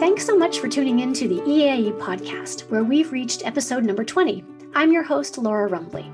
Thanks so much for tuning in to the EAIE podcast, where we've reached episode number 20. I'm your host, Laura Rumbley.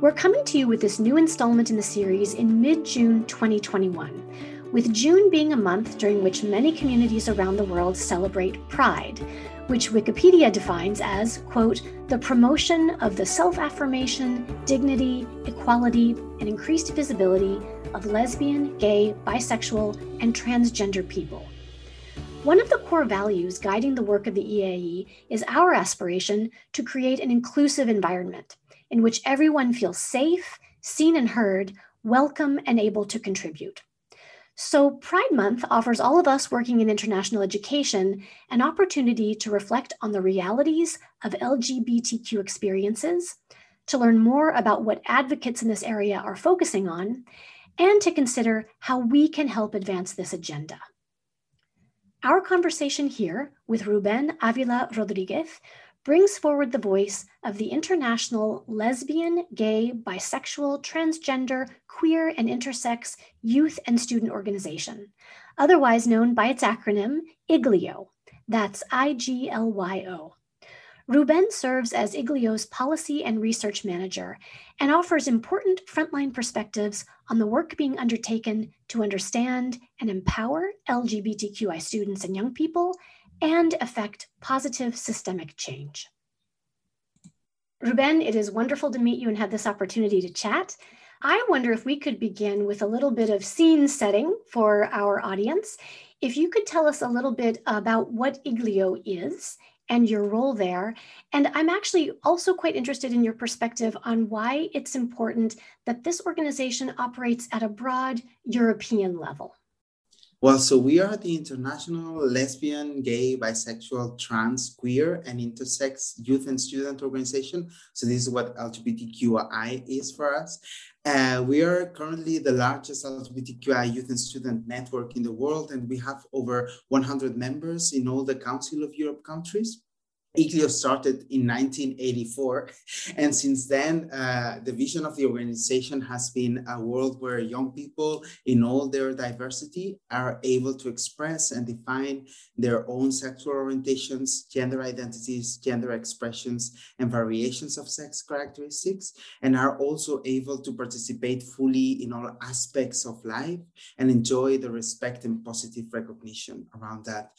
We're coming to you with this new installment in the series in mid June 2021, with June being a month during which many communities around the world celebrate Pride, which Wikipedia defines as, quote, the promotion of the self affirmation, dignity, equality, and increased visibility of lesbian, gay, bisexual, and transgender people. One of the core values guiding the work of the EAIE is our aspiration to create an inclusive environment in which everyone feels safe, seen and heard, welcome, and able to contribute. So, Pride Month offers all of us working in international education an opportunity to reflect on the realities of LGBTQ experiences, to learn more about what advocates in this area are focusing on, and to consider how we can help advance this agenda. Our conversation here with Ruben Avila Rodriguez brings forward the voice of the International Lesbian, Gay, Bisexual, Transgender, Queer, and Intersex Youth and Student Organization, otherwise known by its acronym IGLYO. That's I G L Y O. Ruben serves as IGLYO's policy and research manager and offers important frontline perspectives on the work being undertaken to understand and empower LGBTQI students and young people and affect positive systemic change. Ruben, it is wonderful to meet you and have this opportunity to chat. I wonder if we could begin with a little bit of scene setting for our audience. If you could tell us a little bit about what IGLYO is and your role there. And I'm actually also quite interested in your perspective on why it's important that this organization operates at a broad European level. Well, so we are the International Lesbian, Gay, Bisexual, Trans, Queer, and Intersex Youth and Student Organization. So this is what LGBTQI is for us. Uh, we are currently the largest LGBTQI youth and student network in the world, and we have over 100 members in all the Council of Europe countries. IGLYO started in 1984. And since then, uh, the vision of the organization has been a world where young people in all their diversity are able to express and define their own sexual orientations, gender identities, gender expressions, and variations of sex characteristics, and are also able to participate fully in all aspects of life and enjoy the respect and positive recognition around that.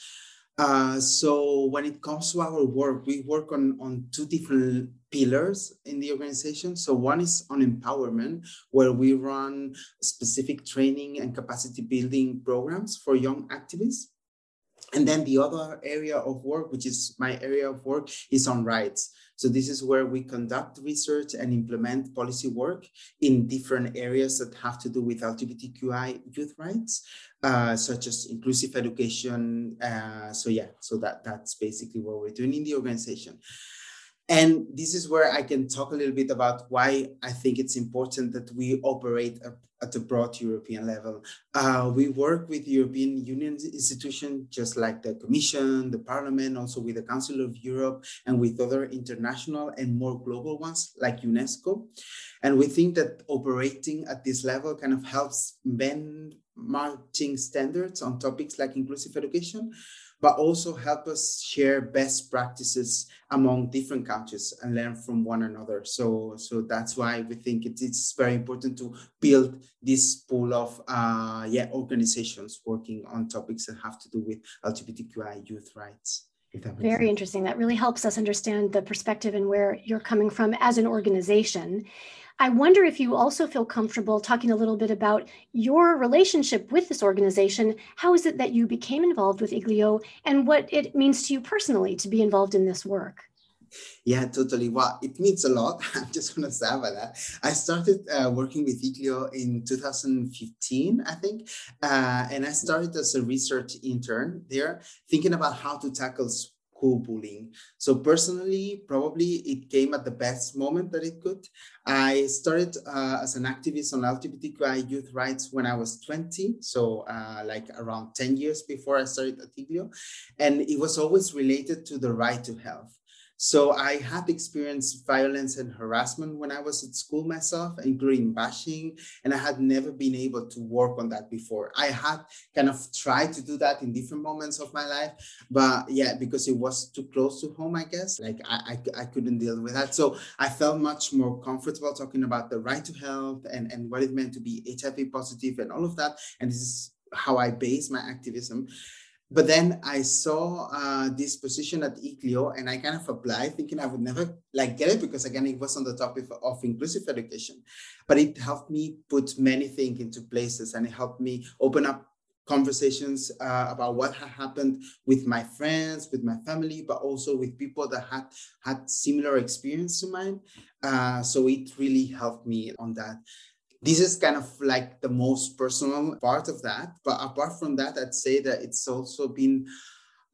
Uh, so when it comes to our work, we work on, on two different pillars in the organization. So one is on empowerment, where we run specific training and capacity building programs for young activists. And then the other area of work, which is my area of work, is on rights. So this is where we conduct research and implement policy work in different areas that have to do with LGBTQI youth rights, uh, such as inclusive education. Uh, so yeah, so that that's basically what we're doing in the organization. And this is where I can talk a little bit about why I think it's important that we operate at a broad European level. Uh, we work with European Union institutions, just like the Commission, the Parliament, also with the Council of Europe, and with other international and more global ones like UNESCO. And we think that operating at this level kind of helps bend marching standards on topics like inclusive education, but also help us share best practices among different countries and learn from one another. So, so that's why we think it, it's very important to build this pool of uh, yeah organizations working on topics that have to do with LGBTQI youth rights. Very sense. interesting. That really helps us understand the perspective and where you're coming from as an organization. I wonder if you also feel comfortable talking a little bit about your relationship with this organization. How is it that you became involved with IGLYO and what it means to you personally to be involved in this work? Yeah, totally. Well, it means a lot. I'm just to say about that. I started uh, working with IGLYO in 2015, I think. Uh, and I started as a research intern there, thinking about how to tackle co-bullying. So personally, probably it came at the best moment that it could. I started uh, as an activist on LGBTQI youth rights when I was 20, so uh, like around 10 years before I started at IGLYO. And it was always related to the right to health. So I had experienced violence and harassment when I was at school myself, including bashing, and I had never been able to work on that before. I had kind of tried to do that in different moments of my life, but yeah, because it was too close to home, I guess, like I, I, I couldn't deal with that. So I felt much more comfortable talking about the right to health and, and what it meant to be HIV positive and all of that. And this is how I base my activism. But then I saw uh, this position at IGLYO and I kind of applied thinking I would never like get it because again, it was on the topic of inclusive education, but it helped me put many things into places and it helped me open up conversations uh, about what had happened with my friends, with my family, but also with people that had had similar experience to mine. Uh, so it really helped me on that this is kind of like the most personal part of that. But apart from that, I'd say that it's also been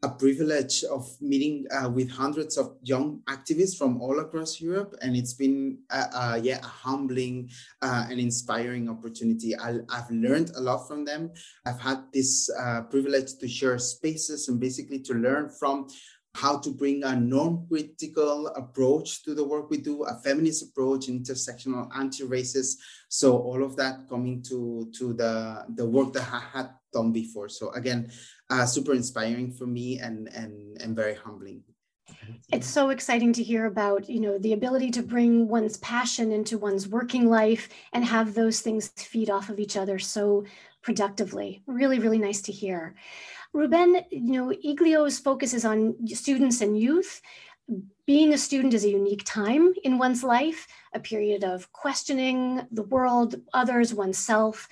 a privilege of meeting uh, with hundreds of young activists from all across Europe, and it's been uh, uh, yeah a humbling uh, and inspiring opportunity. I, have learned a lot from them. I've had this uh, privilege to share spaces and basically to learn from how to bring a non-critical approach to the work we do, a feminist approach, intersectional, anti-racist. So all of that coming to, to the, the work that I had done before. So again, uh, super inspiring for me and, and, and very humbling. It's so exciting to hear about, you know, the ability to bring one's passion into one's working life and have those things feed off of each other so productively. Really, really nice to hear. Ruben, you know, IGLYO's focus is on students and youth. Being a student is a unique time in one's life, a period of questioning the world, others, oneself.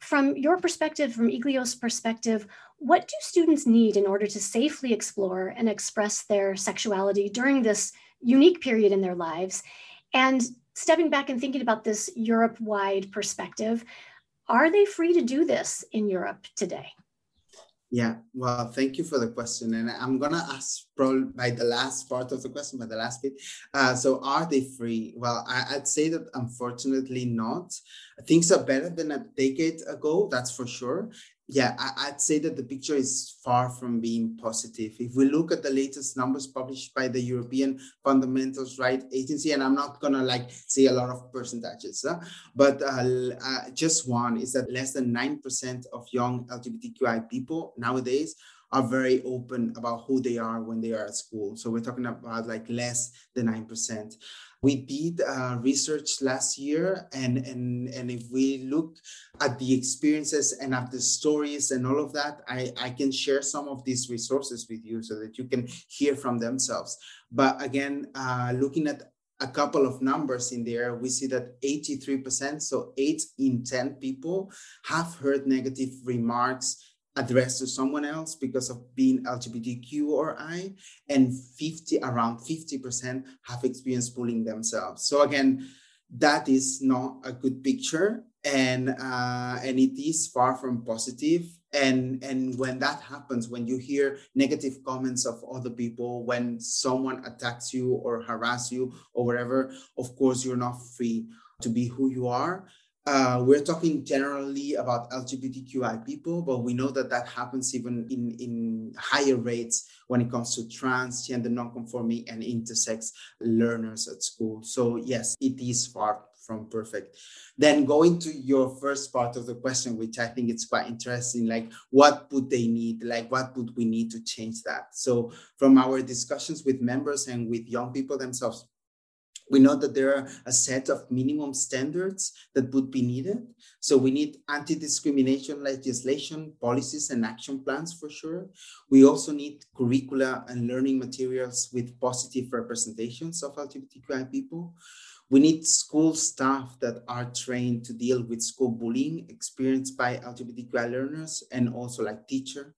From your perspective, from IGLYO's perspective, what do students need in order to safely explore and express their sexuality during this unique period in their lives? And stepping back and thinking about this Europe wide perspective, are they free to do this in Europe today? Yeah, well, thank you for the question. And I'm going to ask probably by the last part of the question, by the last bit. Uh, so, are they free? Well, I, would say that unfortunately not. Things are better than a decade ago, that's for sure yeah, I, would say that the picture is far from being positive. If we look at the latest numbers published by the European Fundamentals Right Agency, and I'm not gonna like say a lot of percentages, huh? but uh, uh, just one is that less than nine percent of young LGBTQI people nowadays are very open about who they are when they are at school. So we're talking about like less than nine percent. We did uh, research last year, and, and, and if we look at the experiences and at the stories and all of that, I, I can share some of these resources with you so that you can hear from themselves. But again, uh, looking at a couple of numbers in there, we see that 83%, so eight in 10 people, have heard negative remarks addressed to someone else because of being LGBTQ or I, and 50 around 50% have experienced bullying themselves. So again, that is not a good picture, and uh, and it is far from positive. And and when that happens, when you hear negative comments of other people, when someone attacks you or harass you or whatever, of course you're not free to be who you are uh, we're talking generally about LGBTQI people, but we know that that happens even in, in higher rates when it comes to trans, gender nonconforming, and intersex learners at school. So, yes, it is far from perfect. Then going to your first part of the question, which I think it's quite interesting, like what would they need? Like what would we need to change that? So from our discussions with members and with young people themselves, we know that there are a set of minimum standards that would be needed. So we need anti-discrimination legislation, policies and action plans for sure. We also need curricula and learning materials with positive representations of LGBTQI people. We need school staff that are trained to deal with school bullying experienced by LGBTQI learners and also like teacher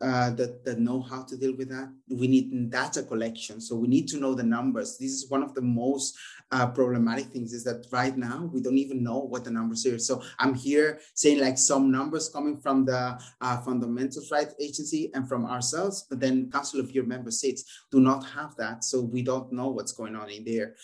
uh, that, that know how to deal with that. We need data collection. So we need to know the numbers. This is one of the most uh, problematic things is that right now we don't even know what the numbers are. So I'm here saying like some numbers coming from the uh, Fundamentals Rights Agency and from ourselves, but then Council of Europe member states do not have that. So we don't know what's going on in there.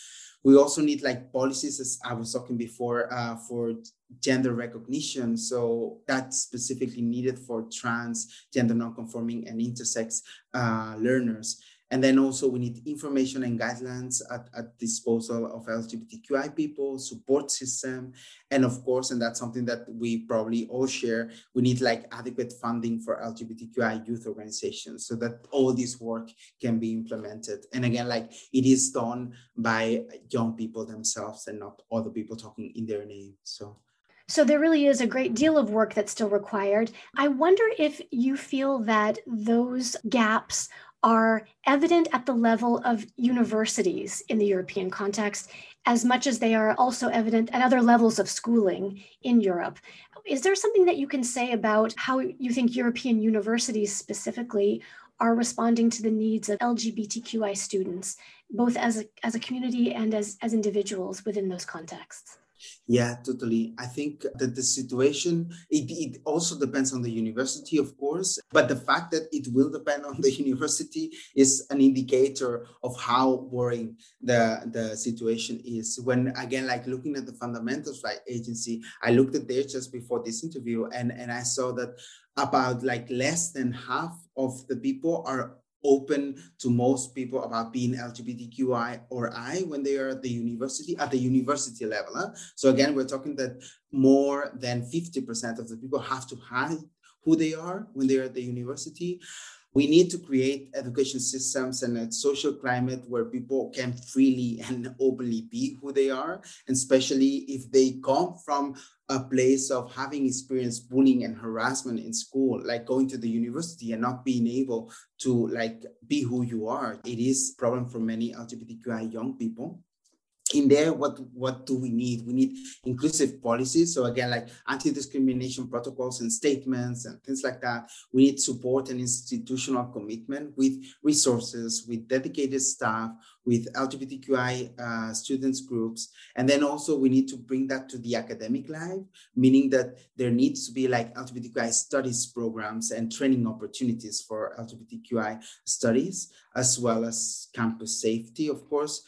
We also need like policies, as I was talking before, uh, for gender recognition. So that's specifically needed for trans, gender non-conforming and intersex uh, learners. And then also we need information and guidelines at, at disposal of LGBTQI people, support system. And of course, and that's something that we probably all share, we need like adequate funding for LGBTQI youth organizations so that all this work can be implemented. And again, like it is done by young people themselves and not other people talking in their name. So so there really is a great deal of work that's still required. I wonder if you feel that those gaps are evident at the level of universities in the European context, as much as they are also evident at other levels of schooling in Europe. Is there something that you can say about how you think European universities specifically are responding to the needs of LGBTQI students, both as a, as a community and as, as individuals within those contexts? Yeah, totally. I think that the situation, it, it also depends on the university, of course, but the fact that it will depend on the university is an indicator of how worrying the, the situation is. When, again, like looking at the fundamentals right agency, I looked at there just before this interview and, and I saw that about like less than half of the people are open to most people about being LGBTQI or I when they are at the university, at the university level. Huh? So again, we're talking that more than 50% of the people have to hide who they are when they're at the university. We need to create education systems and a social climate where people can freely and openly be who they are, and especially if they come from a place of having experienced bullying and harassment in school like going to the university and not being able to like be who you are. It is problem for many lgbtqi young people in there what what do we need? We need inclusive policies. So again like anti-discrimination protocols and statements and things like that. We need support and institutional commitment with resources with dedicated staff with lgbtqi uh, students groups. And then also we need to bring that to the academic life meaning that there needs to be like lgbtqi studies programs and training opportunities for lgbtqi studies as well as campus safety of course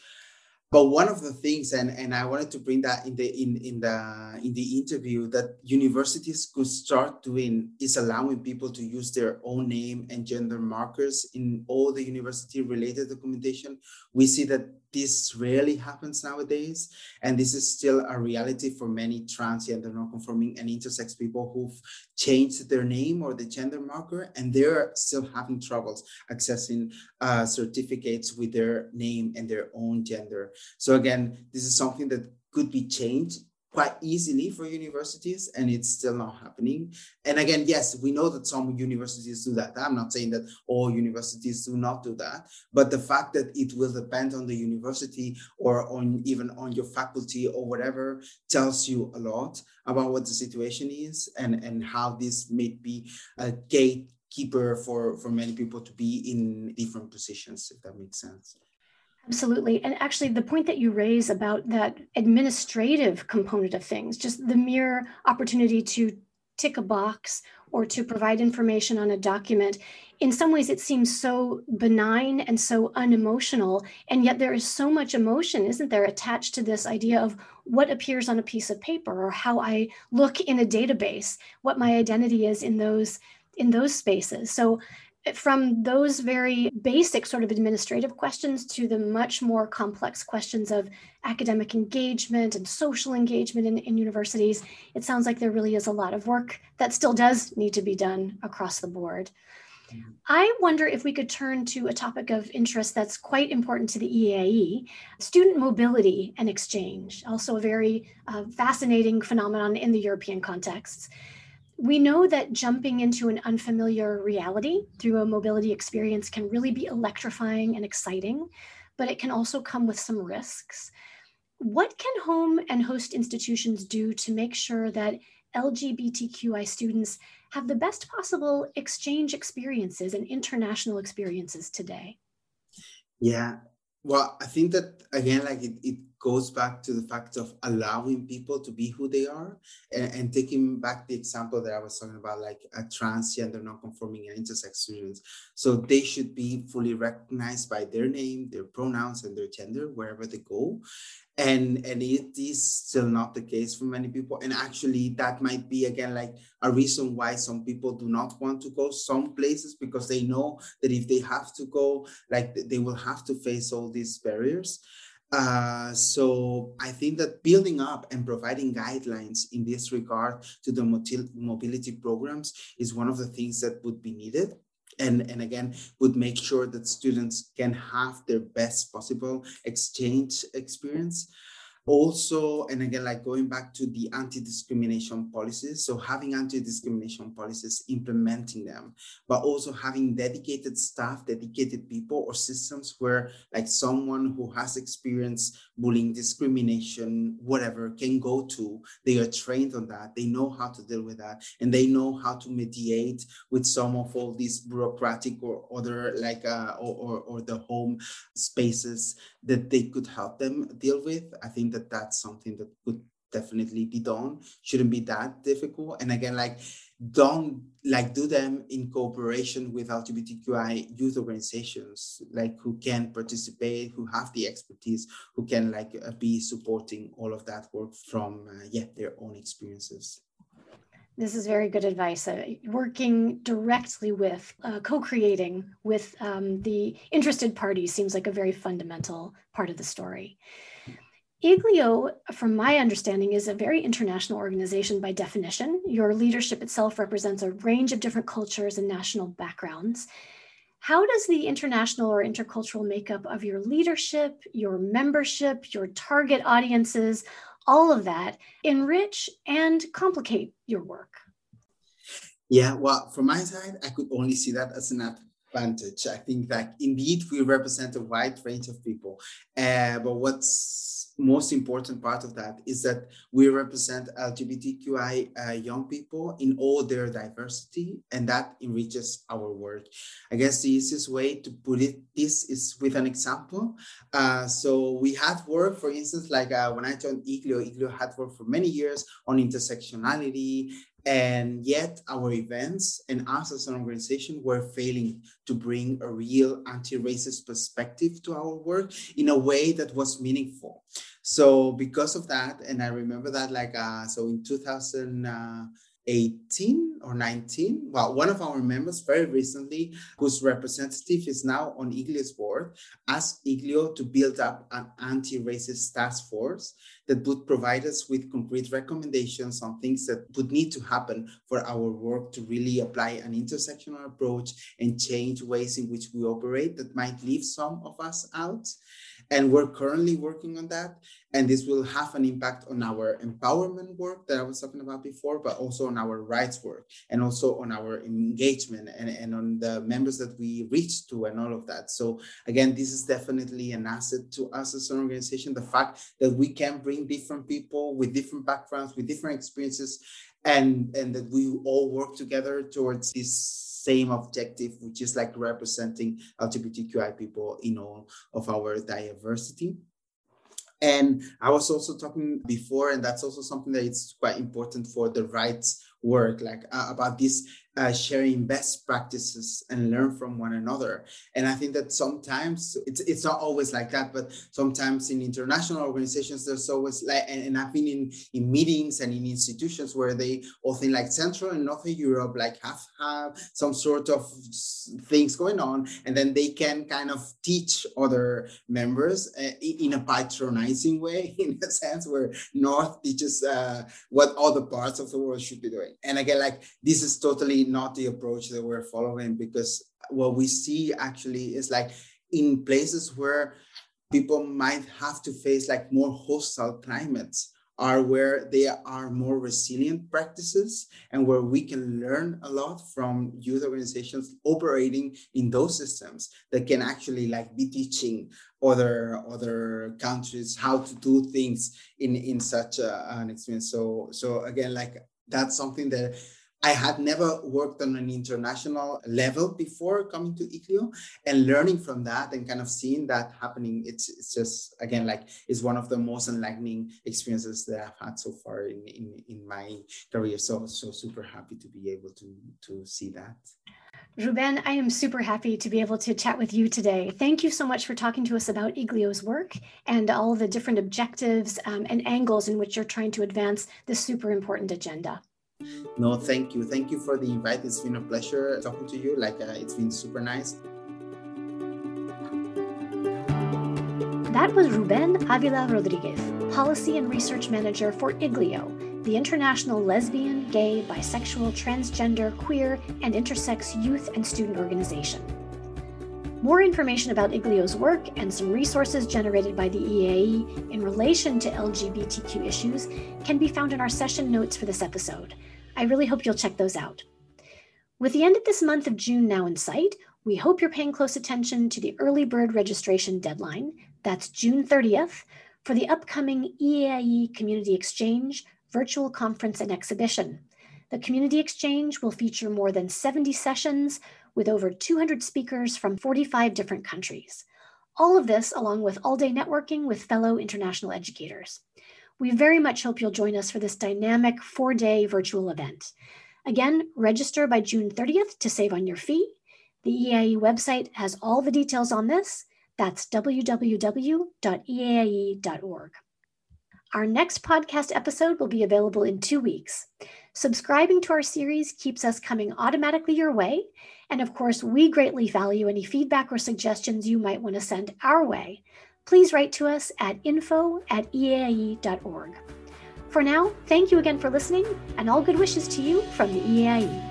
but one of the things and, and i wanted to bring that in the in, in the in the interview that universities could start doing is allowing people to use their own name and gender markers in all the university related documentation. We see that this rarely happens nowadays. And this is still a reality for many transgender, non-conforming, and intersex people who've changed their name or the gender marker, and they're still having troubles accessing uh, certificates with their name and their own gender. So again, this is something that could be changed quite easily for universities and it's still not happening. And again yes we know that some universities do that. I'm not saying that all universities do not do that but the fact that it will depend on the university or on even on your faculty or whatever tells you a lot about what the situation is and and how this may be a gatekeeper for for many people to be in different positions if that makes sense Absolutely. And actually, the point that you raise about that administrative component of things, just the mere opportunity to tick a box or to provide information on a document, in some ways it seems so benign and so unemotional. And yet there is so much emotion, isn't there, attached to this idea of what appears on a piece of paper or how I look in a database, what my identity is in those in those spaces. So from those very basic sort of administrative questions to the much more complex questions of academic engagement and social engagement in, in, universities, it sounds like there really is a lot of work that still does need to be done across the board. I wonder if we could turn to a topic of interest that's quite important to the EAIE student mobility and exchange, also a very uh, fascinating phenomenon in the European contexts we know that jumping into an unfamiliar reality through a mobility experience can really be electrifying and exciting, but it can also come with some risks. What can home and host institutions do to make sure that LGBTQI students have the best possible exchange experiences and international experiences today? Yeah, well, I think that again, like it, it goes back to the fact of allowing people to be who they are and, and taking back the example that I was talking about, like a transgender, non-conforming and intersex students. So they should be fully recognized by their name, their pronouns, and their gender wherever they go. And and it is still not the case for many people. And actually that might be again like a reason why some people do not want to go some places because they know that if they have to go like they will have to face all these barriers uh, so I think that building up and providing guidelines in this regard to the mobility programs is one of the things that would be needed. And, and again would make sure that students can have their best possible exchange experience also and again like going back to the anti-discrimination policies so having anti-discrimination policies implementing them but also having dedicated staff dedicated people or systems where like someone who has experienced bullying discrimination whatever can go to they are trained on that they know how to deal with that and they know how to mediate with some of all these bureaucratic or other like uh, or, or, or the home spaces that they could help them deal with. I think that that's something that could definitely be done shouldn't be that difficult and again like don't like do them in cooperation with lgbtqi youth organizations like who can participate who have the expertise who can like uh, be supporting all of that work from uh, yeah their own experiences this is very good advice. Uh, working directly with, uh, co creating with um, the interested parties seems like a very fundamental part of the story. IGLYO, from my understanding, is a very international organization by definition. Your leadership itself represents a range of different cultures and national backgrounds. How does the international or intercultural makeup of your leadership, your membership, your target audiences, all of that enrich and complicate your work? Yeah, well, from my side, I could only see that as an advantage. I think that indeed we represent a wide range of people. Uh, but what's most important part of that is that we represent LGBTQI uh, young people in all their diversity, and that enriches our work. I guess the easiest way to put it this is with an example. Uh, so we had work, for instance, like uh, when I joined IGLYO, IGLYO had worked for many years on intersectionality and yet, our events and us as an organization were failing to bring a real anti racist perspective to our work in a way that was meaningful. So, because of that, and I remember that, like, uh, so in 2000, uh, 18 or 19. Well, one of our members very recently, whose representative is now on IGLYO's board, asked IGLYO to build up an anti-racist task force that would provide us with concrete recommendations on things that would need to happen for our work to really apply an intersectional approach and change ways in which we operate that might leave some of us out. And we're currently working on that. And this will have an impact on our empowerment work that I was talking about before, but also on our rights work and also on our engagement and, and on the members that we reach to and all of that. So again, this is definitely an asset to us as an organization. The fact that we can bring different people with different backgrounds, with different experiences, and, and that we all work together towards this same objective, which is like representing LGBTQI people in all of our diversity. And I was also talking before, and that's also something that is quite important for the rights work, like uh, about this uh, sharing best practices and learn from one another. And I think that sometimes it's it's not always like that, but sometimes in international organizations, there's always like, and, and I've been in in meetings and in institutions where they think like Central and Northern Europe like have have some sort of things going on, and then they can kind of teach other members uh, in a patronizing way, in a sense where North teaches uh, what other parts of the world should be doing. And again, like this is totally not the approach that we're following because what we see actually is like in places where people might have to face like more hostile climates are where they are more resilient practices and where we can learn a lot from youth organizations operating in those systems that can actually like be teaching other other countries how to do things in in such a, an experience. So so again like that's something that I had never worked on an international level before coming to IGLYO and learning from that and kind of seeing that happening. It's, it's just, again, like it's one of the most enlightening experiences that I've had so far in, in, in my career. So, so super happy to be able to, to see that. Ruben, I am super happy to be able to chat with you today. Thank you so much for talking to us about IGLYO's work and all the different objectives um, and angles in which you're trying to advance this super important agenda. No, thank you. Thank you for the invite. It's been a pleasure talking to you. Like, uh, it's been super nice. That was Ruben Avila Rodriguez, Policy and Research Manager for IGLYO, the international lesbian, gay, bisexual, transgender, queer, and intersex youth and student organization. More information about IGLYO's work and some resources generated by the EAIE in relation to LGBTQ issues can be found in our session notes for this episode. I really hope you'll check those out. With the end of this month of June now in sight, we hope you're paying close attention to the early bird registration deadline, that's June 30th, for the upcoming EAIE Community Exchange virtual conference and exhibition. The Community Exchange will feature more than 70 sessions with over 200 speakers from 45 different countries. All of this along with all day networking with fellow international educators. We very much hope you'll join us for this dynamic four day virtual event. Again, register by June 30th to save on your fee. The EAIE website has all the details on this. That's www.eaie.org. Our next podcast episode will be available in two weeks. Subscribing to our series keeps us coming automatically your way. And of course, we greatly value any feedback or suggestions you might want to send our way. Please write to us at info at eaie.org. For now, thank you again for listening, and all good wishes to you from the EAIE.